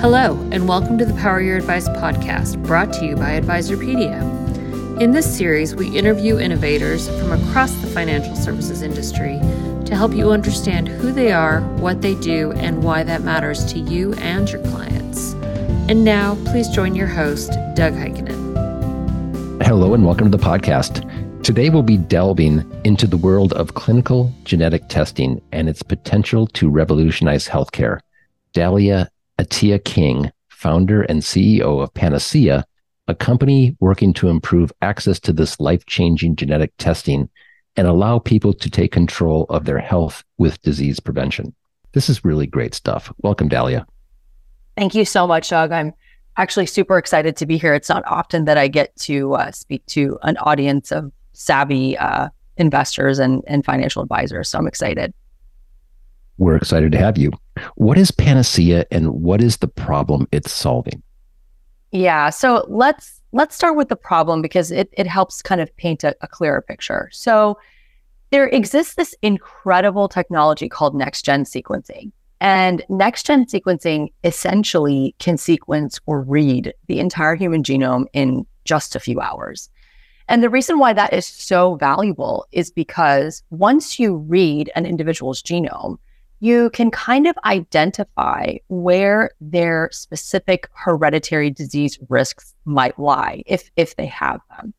Hello, and welcome to the Power Your Advice podcast, brought to you by Advisorpedia. In this series, we interview innovators from across the financial services industry to help you understand who they are, what they do, and why that matters to you and your clients. And now, please join your host, Doug Heikkinen. Hello, and welcome to the podcast. Today, we'll be delving into the world of clinical genetic testing and its potential to revolutionize healthcare. Dahlia Attia King, founder and CEO of Panacea, a company working to improve access to this life changing genetic testing and allow people to take control of their health with disease prevention. This is really great stuff. Welcome, Dahlia. Thank you so much, Doug. I'm actually super excited to be here. It's not often that I get to uh, speak to an audience of savvy uh, investors and, and financial advisors. So I'm excited. We're excited to have you. What is Panacea and what is the problem it's solving? Yeah, so let's let's start with the problem because it it helps kind of paint a, a clearer picture. So there exists this incredible technology called next gen sequencing. And next gen sequencing essentially can sequence or read the entire human genome in just a few hours. And the reason why that is so valuable is because once you read an individual's genome, you can kind of identify where their specific hereditary disease risks might lie if if they have them.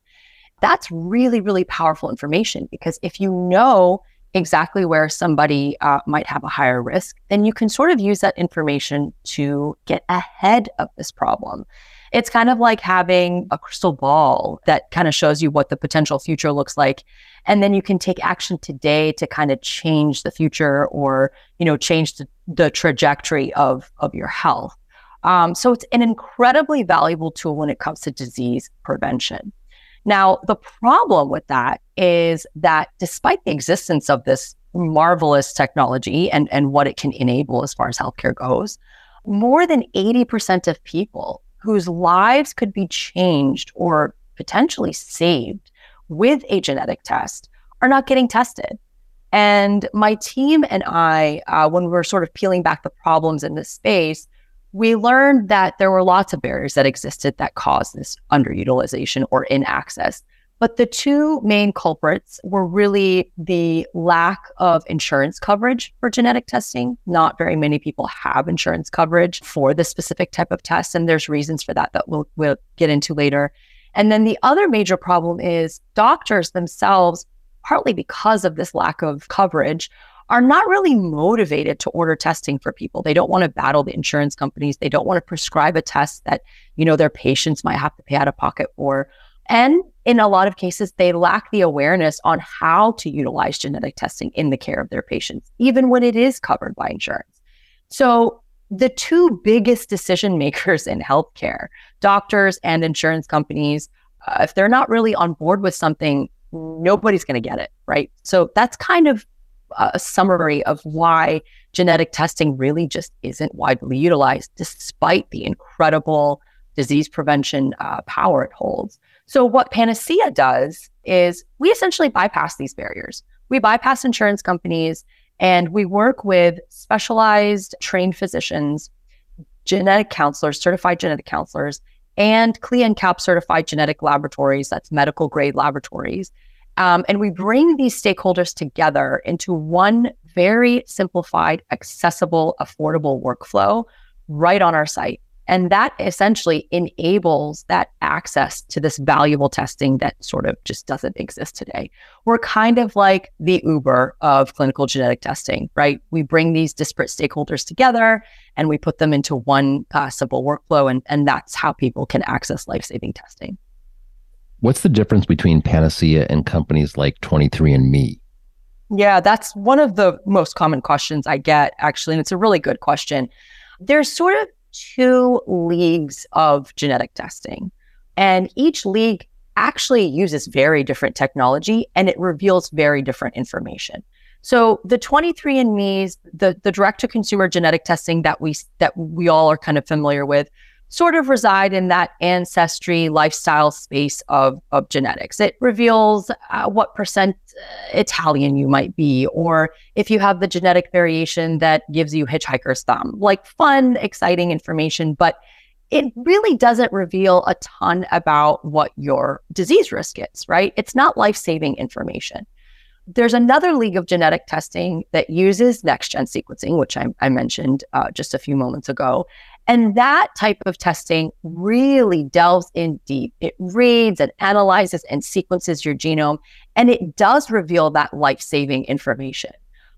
That's really really powerful information because if you know exactly where somebody uh, might have a higher risk, then you can sort of use that information to get ahead of this problem. It's kind of like having a crystal ball that kind of shows you what the potential future looks like. And then you can take action today to kind of change the future or, you know, change the, the trajectory of, of your health. Um, so it's an incredibly valuable tool when it comes to disease prevention. Now, the problem with that is that despite the existence of this marvelous technology and, and what it can enable as far as healthcare goes, more than 80% of people whose lives could be changed or potentially saved with a genetic test are not getting tested. And my team and I, uh, when we were sort of peeling back the problems in this space, we learned that there were lots of barriers that existed that caused this underutilization or inaccess. But the two main culprits were really the lack of insurance coverage for genetic testing. Not very many people have insurance coverage for this specific type of test. And there's reasons for that that we'll, we'll get into later. And then the other major problem is doctors themselves, partly because of this lack of coverage, are not really motivated to order testing for people. They don't want to battle the insurance companies. They don't want to prescribe a test that, you know, their patients might have to pay out of pocket for. And in a lot of cases, they lack the awareness on how to utilize genetic testing in the care of their patients, even when it is covered by insurance. So, the two biggest decision makers in healthcare, doctors and insurance companies, uh, if they're not really on board with something, nobody's going to get it, right? So, that's kind of a summary of why genetic testing really just isn't widely utilized, despite the incredible disease prevention uh, power it holds. So, what Panacea does is we essentially bypass these barriers. We bypass insurance companies and we work with specialized trained physicians, genetic counselors, certified genetic counselors, and CLIA and CAP certified genetic laboratories, that's medical grade laboratories. Um, and we bring these stakeholders together into one very simplified, accessible, affordable workflow right on our site. And that essentially enables that access to this valuable testing that sort of just doesn't exist today. We're kind of like the Uber of clinical genetic testing, right? We bring these disparate stakeholders together and we put them into one uh, simple workflow, and, and that's how people can access life saving testing. What's the difference between Panacea and companies like 23andMe? Yeah, that's one of the most common questions I get, actually. And it's a really good question. There's sort of two leagues of genetic testing. And each league actually uses very different technology and it reveals very different information. So the 23andMe's, the, the direct to consumer genetic testing that we that we all are kind of familiar with, sort of reside in that ancestry lifestyle space of, of genetics. It reveals uh, what percent uh, Italian you might be, or if you have the genetic variation that gives you hitchhiker's thumb, like fun, exciting information. But it really doesn't reveal a ton about what your disease risk is, right? It's not life saving information. There's another league of genetic testing that uses next gen sequencing, which I, I mentioned uh, just a few moments ago. And that type of testing really delves in deep. It reads and analyzes and sequences your genome, and it does reveal that life saving information.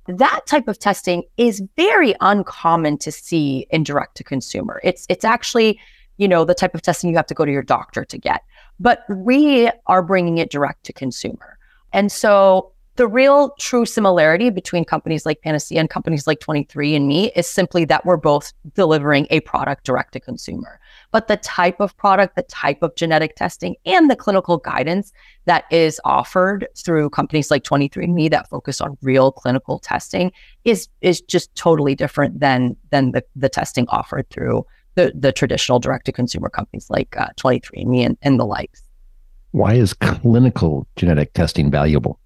That type of testing is very uncommon to see in direct to consumer. It's it's actually, you know, the type of testing you have to go to your doctor to get. But we are bringing it direct to consumer. And so the real true similarity between companies like Panacea and companies like 23andMe is simply that we're both delivering a product direct to consumer. But the type of product, the type of genetic testing, and the clinical guidance that is offered through companies like 23andMe that focus on real clinical testing is is just totally different than than the, the testing offered through the, the traditional direct to consumer companies like uh, 23andMe and, and the likes. Why is clinical genetic testing valuable?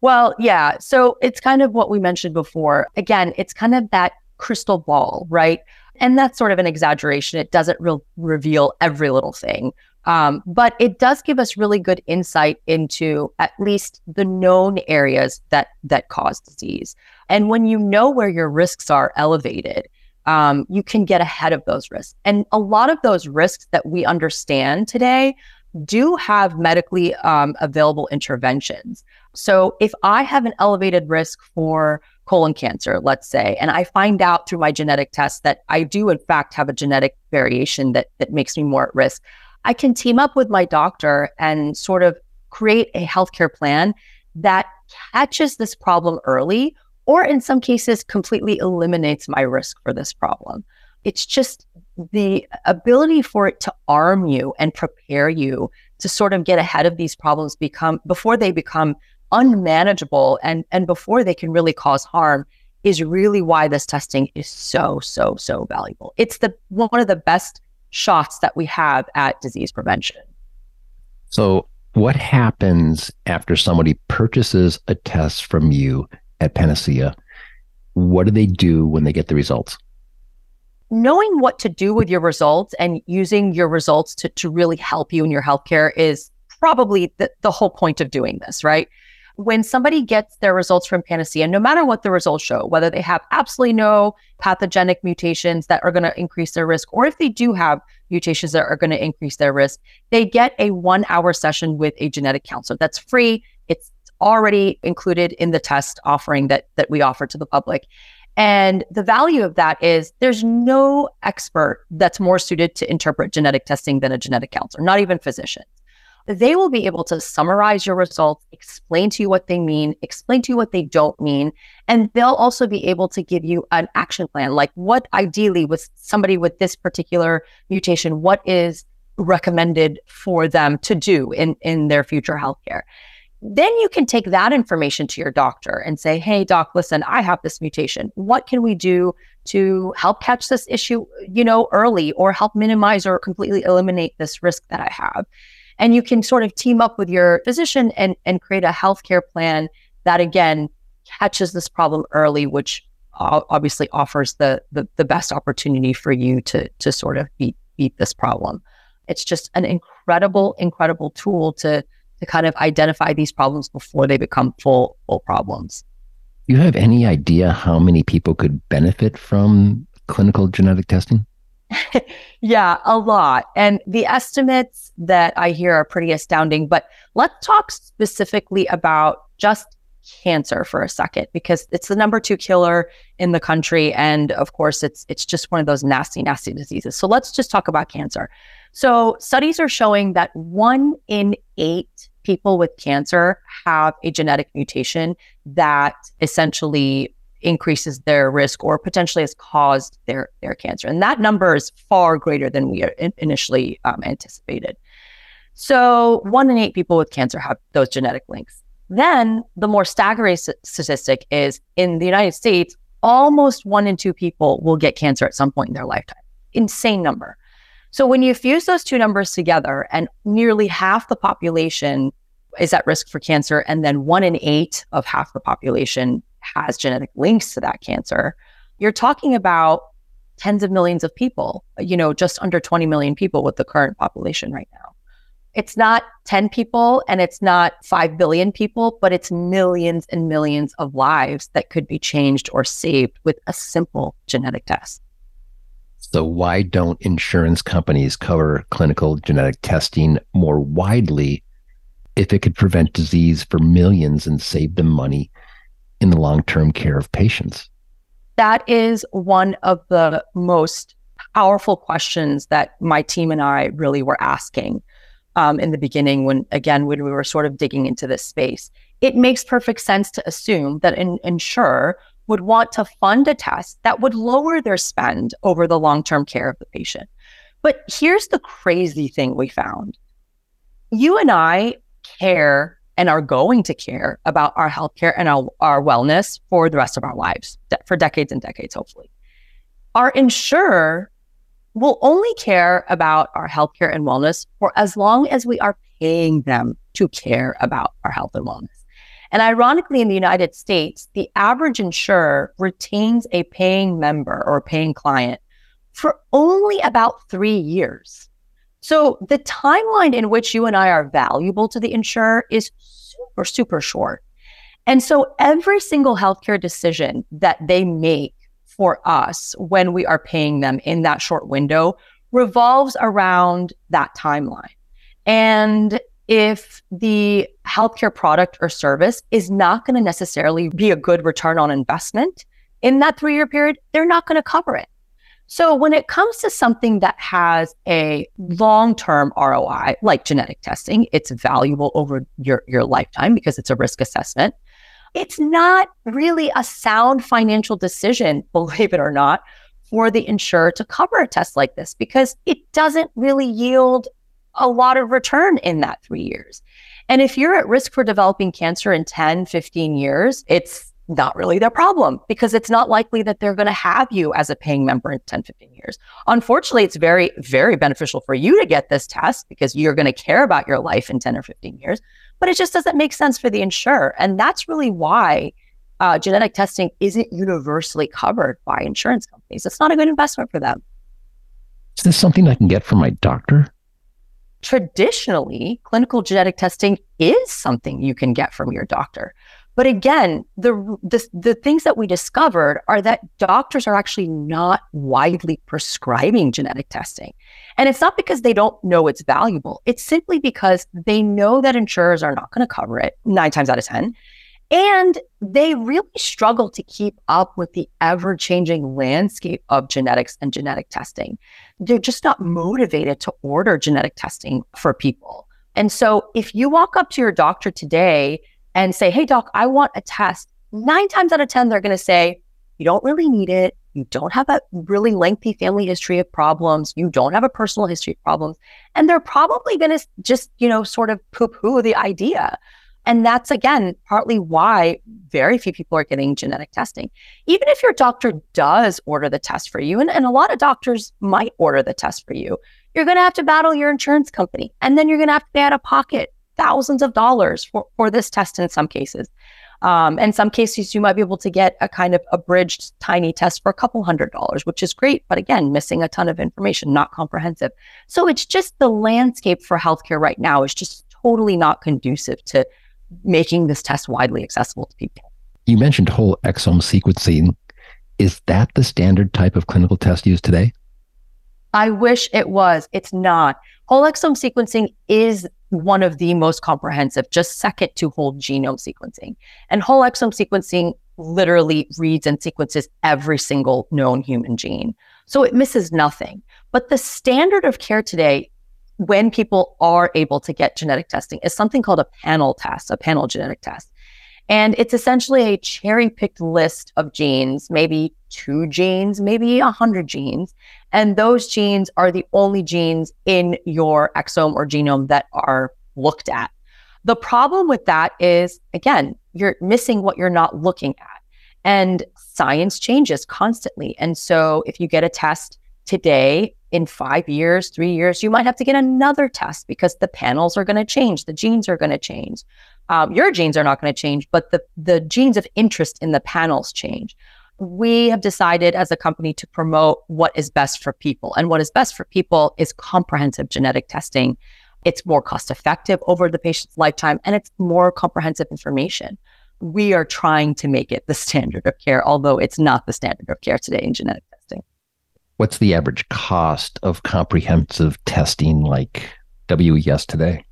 Well, yeah. So it's kind of what we mentioned before. Again, it's kind of that crystal ball, right? And that's sort of an exaggeration. It doesn't re- reveal every little thing. Um, but it does give us really good insight into at least the known areas that that cause disease. And when you know where your risks are elevated, um, you can get ahead of those risks. And a lot of those risks that we understand today do have medically um, available interventions. So if I have an elevated risk for colon cancer, let's say, and I find out through my genetic test that I do in fact have a genetic variation that that makes me more at risk, I can team up with my doctor and sort of create a healthcare plan that catches this problem early or in some cases completely eliminates my risk for this problem. It's just the ability for it to arm you and prepare you to sort of get ahead of these problems become before they become unmanageable and and before they can really cause harm is really why this testing is so so so valuable. It's the one of the best shots that we have at disease prevention. So, what happens after somebody purchases a test from you at Panacea? What do they do when they get the results? Knowing what to do with your results and using your results to, to really help you in your healthcare is probably the, the whole point of doing this, right? When somebody gets their results from Panacea, no matter what the results show, whether they have absolutely no pathogenic mutations that are going to increase their risk, or if they do have mutations that are going to increase their risk, they get a one hour session with a genetic counselor that's free. It's already included in the test offering that that we offer to the public. And the value of that is there's no expert that's more suited to interpret genetic testing than a genetic counselor, not even physicians. They will be able to summarize your results, explain to you what they mean, explain to you what they don't mean. And they'll also be able to give you an action plan, like what ideally with somebody with this particular mutation, what is recommended for them to do in, in their future healthcare then you can take that information to your doctor and say, hey, doc, listen, I have this mutation. What can we do to help catch this issue, you know, early or help minimize or completely eliminate this risk that I have? And you can sort of team up with your physician and, and create a healthcare plan that, again, catches this problem early, which obviously offers the, the, the best opportunity for you to, to sort of beat, beat this problem. It's just an incredible, incredible tool to to kind of identify these problems before they become full full problems. Do you have any idea how many people could benefit from clinical genetic testing? yeah, a lot. And the estimates that I hear are pretty astounding. But let's talk specifically about just cancer for a second because it's the number two killer in the country and of course it's it's just one of those nasty nasty diseases so let's just talk about cancer so studies are showing that one in eight people with cancer have a genetic mutation that essentially increases their risk or potentially has caused their, their cancer. And that number is far greater than we initially um, anticipated. So one in eight people with cancer have those genetic links. Then the more staggering statistic is in the United States, almost one in two people will get cancer at some point in their lifetime. Insane number. So when you fuse those two numbers together and nearly half the population is at risk for cancer, and then one in eight of half the population has genetic links to that cancer, you're talking about tens of millions of people, you know, just under 20 million people with the current population right now. It's not 10 people and it's not 5 billion people, but it's millions and millions of lives that could be changed or saved with a simple genetic test. So, why don't insurance companies cover clinical genetic testing more widely if it could prevent disease for millions and save them money in the long term care of patients? That is one of the most powerful questions that my team and I really were asking um, in the beginning when, again, when we were sort of digging into this space. It makes perfect sense to assume that an insurer would want to fund a test that would lower their spend over the long term care of the patient. But here's the crazy thing we found you and I care and are going to care about our healthcare and our, our wellness for the rest of our lives, de- for decades and decades, hopefully. Our insurer will only care about our healthcare and wellness for as long as we are paying them to care about our health and wellness. And ironically, in the United States, the average insurer retains a paying member or paying client for only about three years. So the timeline in which you and I are valuable to the insurer is super, super short. And so every single healthcare decision that they make for us when we are paying them in that short window revolves around that timeline. And if the healthcare product or service is not going to necessarily be a good return on investment in that three year period, they're not going to cover it. So when it comes to something that has a long-term ROI, like genetic testing, it's valuable over your, your lifetime because it's a risk assessment. It's not really a sound financial decision, believe it or not, for the insurer to cover a test like this because it doesn't really yield a lot of return in that three years. And if you're at risk for developing cancer in 10, 15 years, it's not really their problem because it's not likely that they're going to have you as a paying member in 10, 15 years. Unfortunately, it's very, very beneficial for you to get this test because you're going to care about your life in 10 or 15 years, but it just doesn't make sense for the insurer. And that's really why uh, genetic testing isn't universally covered by insurance companies. It's not a good investment for them. Is this something I can get from my doctor? Traditionally, clinical genetic testing is something you can get from your doctor. But again, the, the, the things that we discovered are that doctors are actually not widely prescribing genetic testing. And it's not because they don't know it's valuable. It's simply because they know that insurers are not going to cover it nine times out of 10. And they really struggle to keep up with the ever changing landscape of genetics and genetic testing. They're just not motivated to order genetic testing for people. And so if you walk up to your doctor today and say, Hey, doc, I want a test, nine times out of 10, they're going to say, You don't really need it. You don't have a really lengthy family history of problems. You don't have a personal history of problems. And they're probably going to just, you know, sort of poo poo the idea. And that's again partly why very few people are getting genetic testing. Even if your doctor does order the test for you, and, and a lot of doctors might order the test for you, you're going to have to battle your insurance company. And then you're going to have to pay out of pocket thousands of dollars for, for this test in some cases. Um, in some cases, you might be able to get a kind of abridged tiny test for a couple hundred dollars, which is great, but again, missing a ton of information, not comprehensive. So it's just the landscape for healthcare right now is just totally not conducive to making this test widely accessible to people. You mentioned whole exome sequencing. Is that the standard type of clinical test used today? I wish it was. It's not. Whole exome sequencing is one of the most comprehensive, just second to whole genome sequencing. And whole exome sequencing literally reads and sequences every single known human gene. So it misses nothing. But the standard of care today, when people are able to get genetic testing, is something called a panel test, a panel genetic test. And it's essentially a cherry picked list of genes, maybe two genes, maybe a hundred genes. And those genes are the only genes in your exome or genome that are looked at. The problem with that is, again, you're missing what you're not looking at. And science changes constantly. And so if you get a test today in five years, three years, you might have to get another test because the panels are going to change, the genes are going to change. Um, your genes are not going to change, but the the genes of interest in the panels change. We have decided as a company to promote what is best for people, and what is best for people is comprehensive genetic testing. It's more cost effective over the patient's lifetime, and it's more comprehensive information. We are trying to make it the standard of care, although it's not the standard of care today in genetic testing. What's the average cost of comprehensive testing like WES today?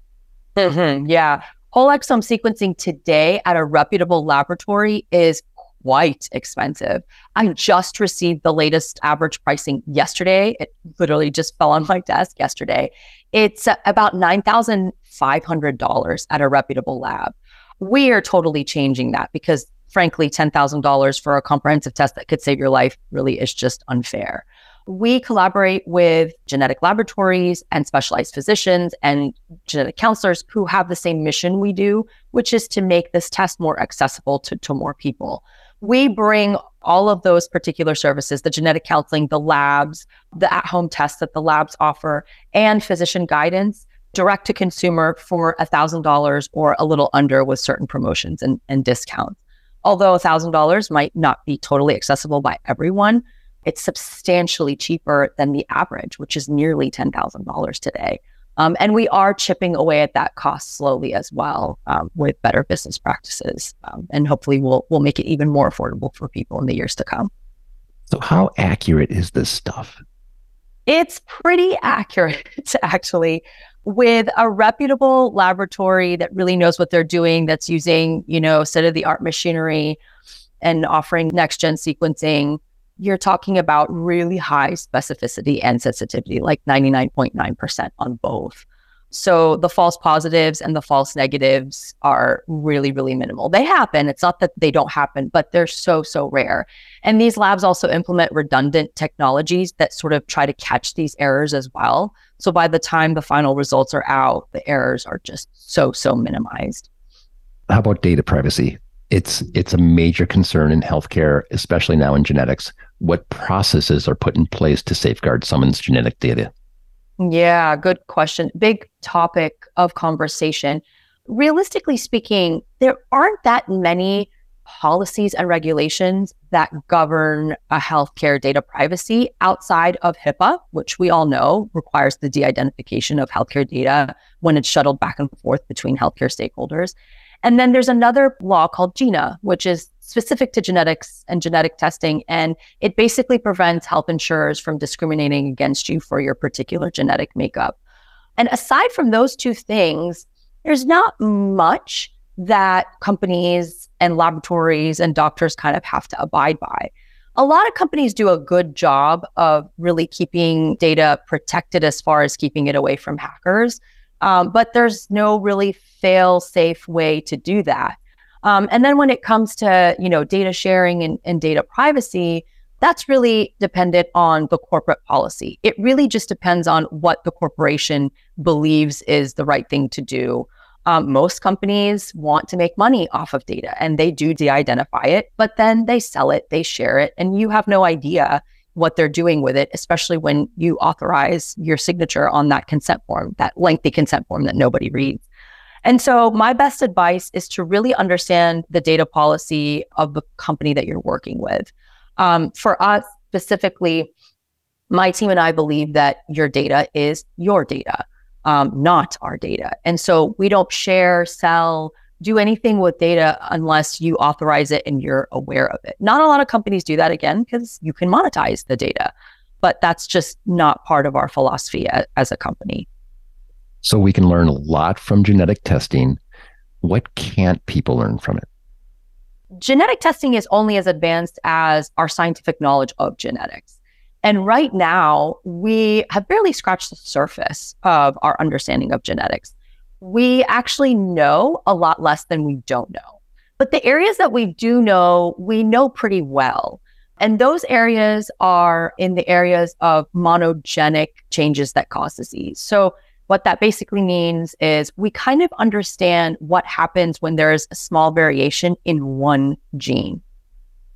Mm-hmm, yeah. Whole exome sequencing today at a reputable laboratory is quite expensive. I just received the latest average pricing yesterday. It literally just fell on my desk yesterday. It's about $9,500 at a reputable lab. We are totally changing that because, frankly, $10,000 for a comprehensive test that could save your life really is just unfair. We collaborate with genetic laboratories and specialized physicians and genetic counselors who have the same mission we do, which is to make this test more accessible to, to more people. We bring all of those particular services the genetic counseling, the labs, the at home tests that the labs offer, and physician guidance direct to consumer for $1,000 or a little under with certain promotions and, and discounts. Although $1,000 might not be totally accessible by everyone, it's substantially cheaper than the average, which is nearly $10,000 today. Um, and we are chipping away at that cost slowly as well um, with better business practices. Um, and hopefully we'll, we'll make it even more affordable for people in the years to come. So, how accurate is this stuff? It's pretty accurate, actually, with a reputable laboratory that really knows what they're doing, that's using, you know, state of the art machinery and offering next gen sequencing you're talking about really high specificity and sensitivity, like 99.9% on both. So the false positives and the false negatives are really, really minimal. They happen. It's not that they don't happen, but they're so, so rare. And these labs also implement redundant technologies that sort of try to catch these errors as well. So by the time the final results are out, the errors are just so, so minimized. How about data privacy? It's it's a major concern in healthcare, especially now in genetics what processes are put in place to safeguard someone's genetic data? Yeah, good question. Big topic of conversation. Realistically speaking, there aren't that many policies and regulations that govern a healthcare data privacy outside of HIPAA, which we all know requires the de identification of healthcare data when it's shuttled back and forth between healthcare stakeholders. And then there's another law called GINA, which is specific to genetics and genetic testing. And it basically prevents health insurers from discriminating against you for your particular genetic makeup. And aside from those two things, there's not much that companies and laboratories and doctors kind of have to abide by. A lot of companies do a good job of really keeping data protected as far as keeping it away from hackers. Um, but there's no really fail safe way to do that. Um, and then when it comes to you know data sharing and, and data privacy, that's really dependent on the corporate policy. It really just depends on what the corporation believes is the right thing to do. Um, most companies want to make money off of data and they do de identify it, but then they sell it, they share it, and you have no idea what they're doing with it, especially when you authorize your signature on that consent form, that lengthy consent form that nobody reads. And so, my best advice is to really understand the data policy of the company that you're working with. Um, for us specifically, my team and I believe that your data is your data, um, not our data. And so, we don't share, sell, do anything with data unless you authorize it and you're aware of it. Not a lot of companies do that again because you can monetize the data, but that's just not part of our philosophy as, as a company. So we can learn a lot from genetic testing. What can't people learn from it? Genetic testing is only as advanced as our scientific knowledge of genetics. And right now, we have barely scratched the surface of our understanding of genetics. We actually know a lot less than we don't know. But the areas that we do know, we know pretty well. And those areas are in the areas of monogenic changes that cause disease. So what that basically means is we kind of understand what happens when there's a small variation in one gene.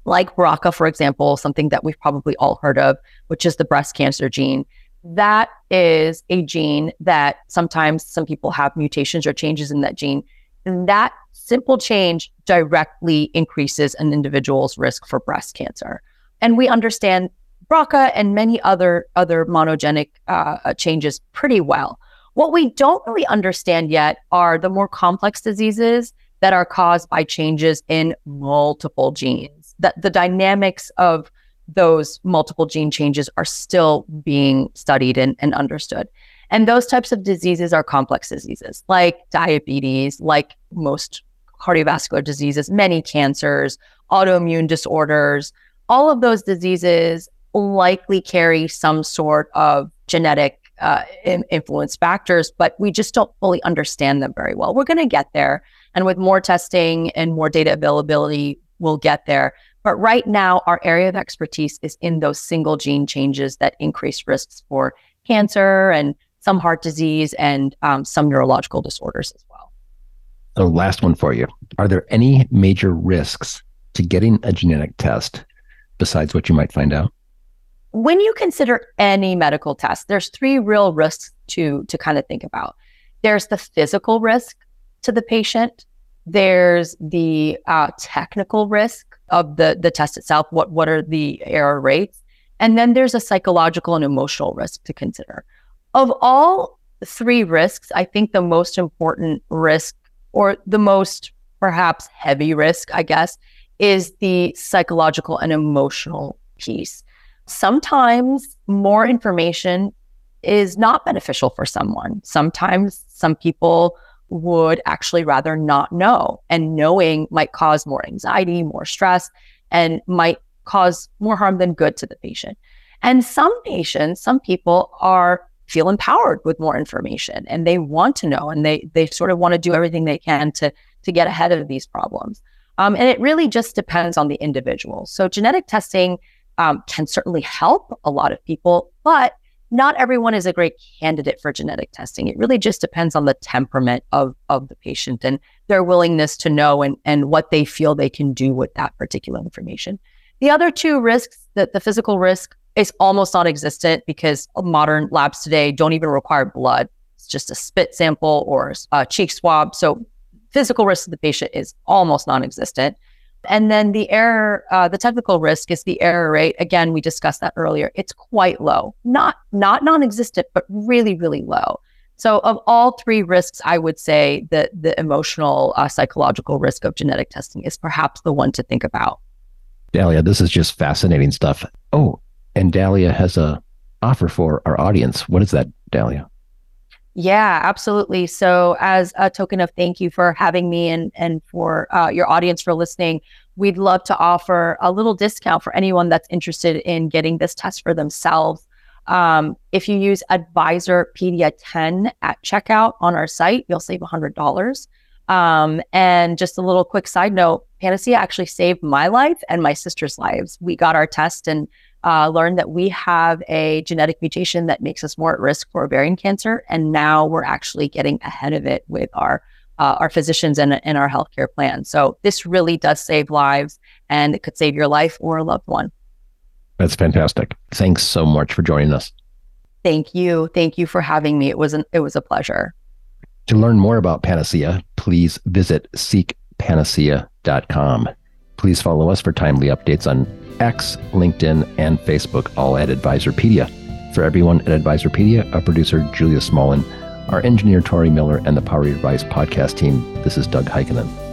Like BRCA, for example, something that we've probably all heard of, which is the breast cancer gene. That is a gene that sometimes some people have mutations or changes in that gene. And that simple change directly increases an individual's risk for breast cancer. And we understand BRCA and many other other monogenic uh, changes pretty well. What we don't really understand yet are the more complex diseases that are caused by changes in multiple genes. That the dynamics of those multiple gene changes are still being studied and, and understood. And those types of diseases are complex diseases like diabetes, like most cardiovascular diseases, many cancers, autoimmune disorders. All of those diseases likely carry some sort of genetic uh, influence factors, but we just don't fully understand them very well. We're going to get there. And with more testing and more data availability, we'll get there. But right now, our area of expertise is in those single gene changes that increase risks for cancer and some heart disease and um, some neurological disorders as well. So, last one for you. Are there any major risks to getting a genetic test besides what you might find out? When you consider any medical test, there's three real risks to, to kind of think about. There's the physical risk to the patient, there's the uh, technical risk of the the test itself. What what are the error rates? And then there's a psychological and emotional risk to consider. Of all three risks, I think the most important risk, or the most perhaps heavy risk, I guess, is the psychological and emotional piece. Sometimes more information is not beneficial for someone. Sometimes some people would actually rather not know. And knowing might cause more anxiety, more stress, and might cause more harm than good to the patient. And some patients, some people are feel empowered with more information and they want to know and they they sort of want to do everything they can to to get ahead of these problems. Um, and it really just depends on the individual. So genetic testing um, can certainly help a lot of people, but not everyone is a great candidate for genetic testing. It really just depends on the temperament of, of the patient and their willingness to know and, and what they feel they can do with that particular information. The other two risks, that the physical risk is almost non-existent because modern labs today don't even require blood. It's just a spit sample or a cheek swab. So physical risk to the patient is almost non-existent. And then the error, uh, the technical risk is the error rate. Again, we discussed that earlier. It's quite low, not not non-existent, but really, really low. So, of all three risks, I would say that the emotional, uh, psychological risk of genetic testing is perhaps the one to think about. Dahlia, this is just fascinating stuff. Oh, and Dahlia has a offer for our audience. What is that, Dahlia? Yeah, absolutely. So, as a token of thank you for having me and and for uh, your audience for listening, we'd love to offer a little discount for anyone that's interested in getting this test for themselves. Um, if you use Advisor Advisorpedia 10 at checkout on our site, you'll save $100. Um, and just a little quick side note Panacea actually saved my life and my sister's lives. We got our test and uh, learned that we have a genetic mutation that makes us more at risk for ovarian cancer, and now we're actually getting ahead of it with our uh, our physicians and, and our healthcare plan. So this really does save lives, and it could save your life or a loved one. That's fantastic. Thanks so much for joining us. Thank you. Thank you for having me. It was an, it was a pleasure. To learn more about Panacea, please visit seekpanacea.com. Please follow us for timely updates on X, LinkedIn, and Facebook, all at Advisorpedia. For everyone at Advisorpedia, our producer, Julia Smolin, our engineer, Tori Miller, and the Power Advice podcast team, this is Doug Heikkinen.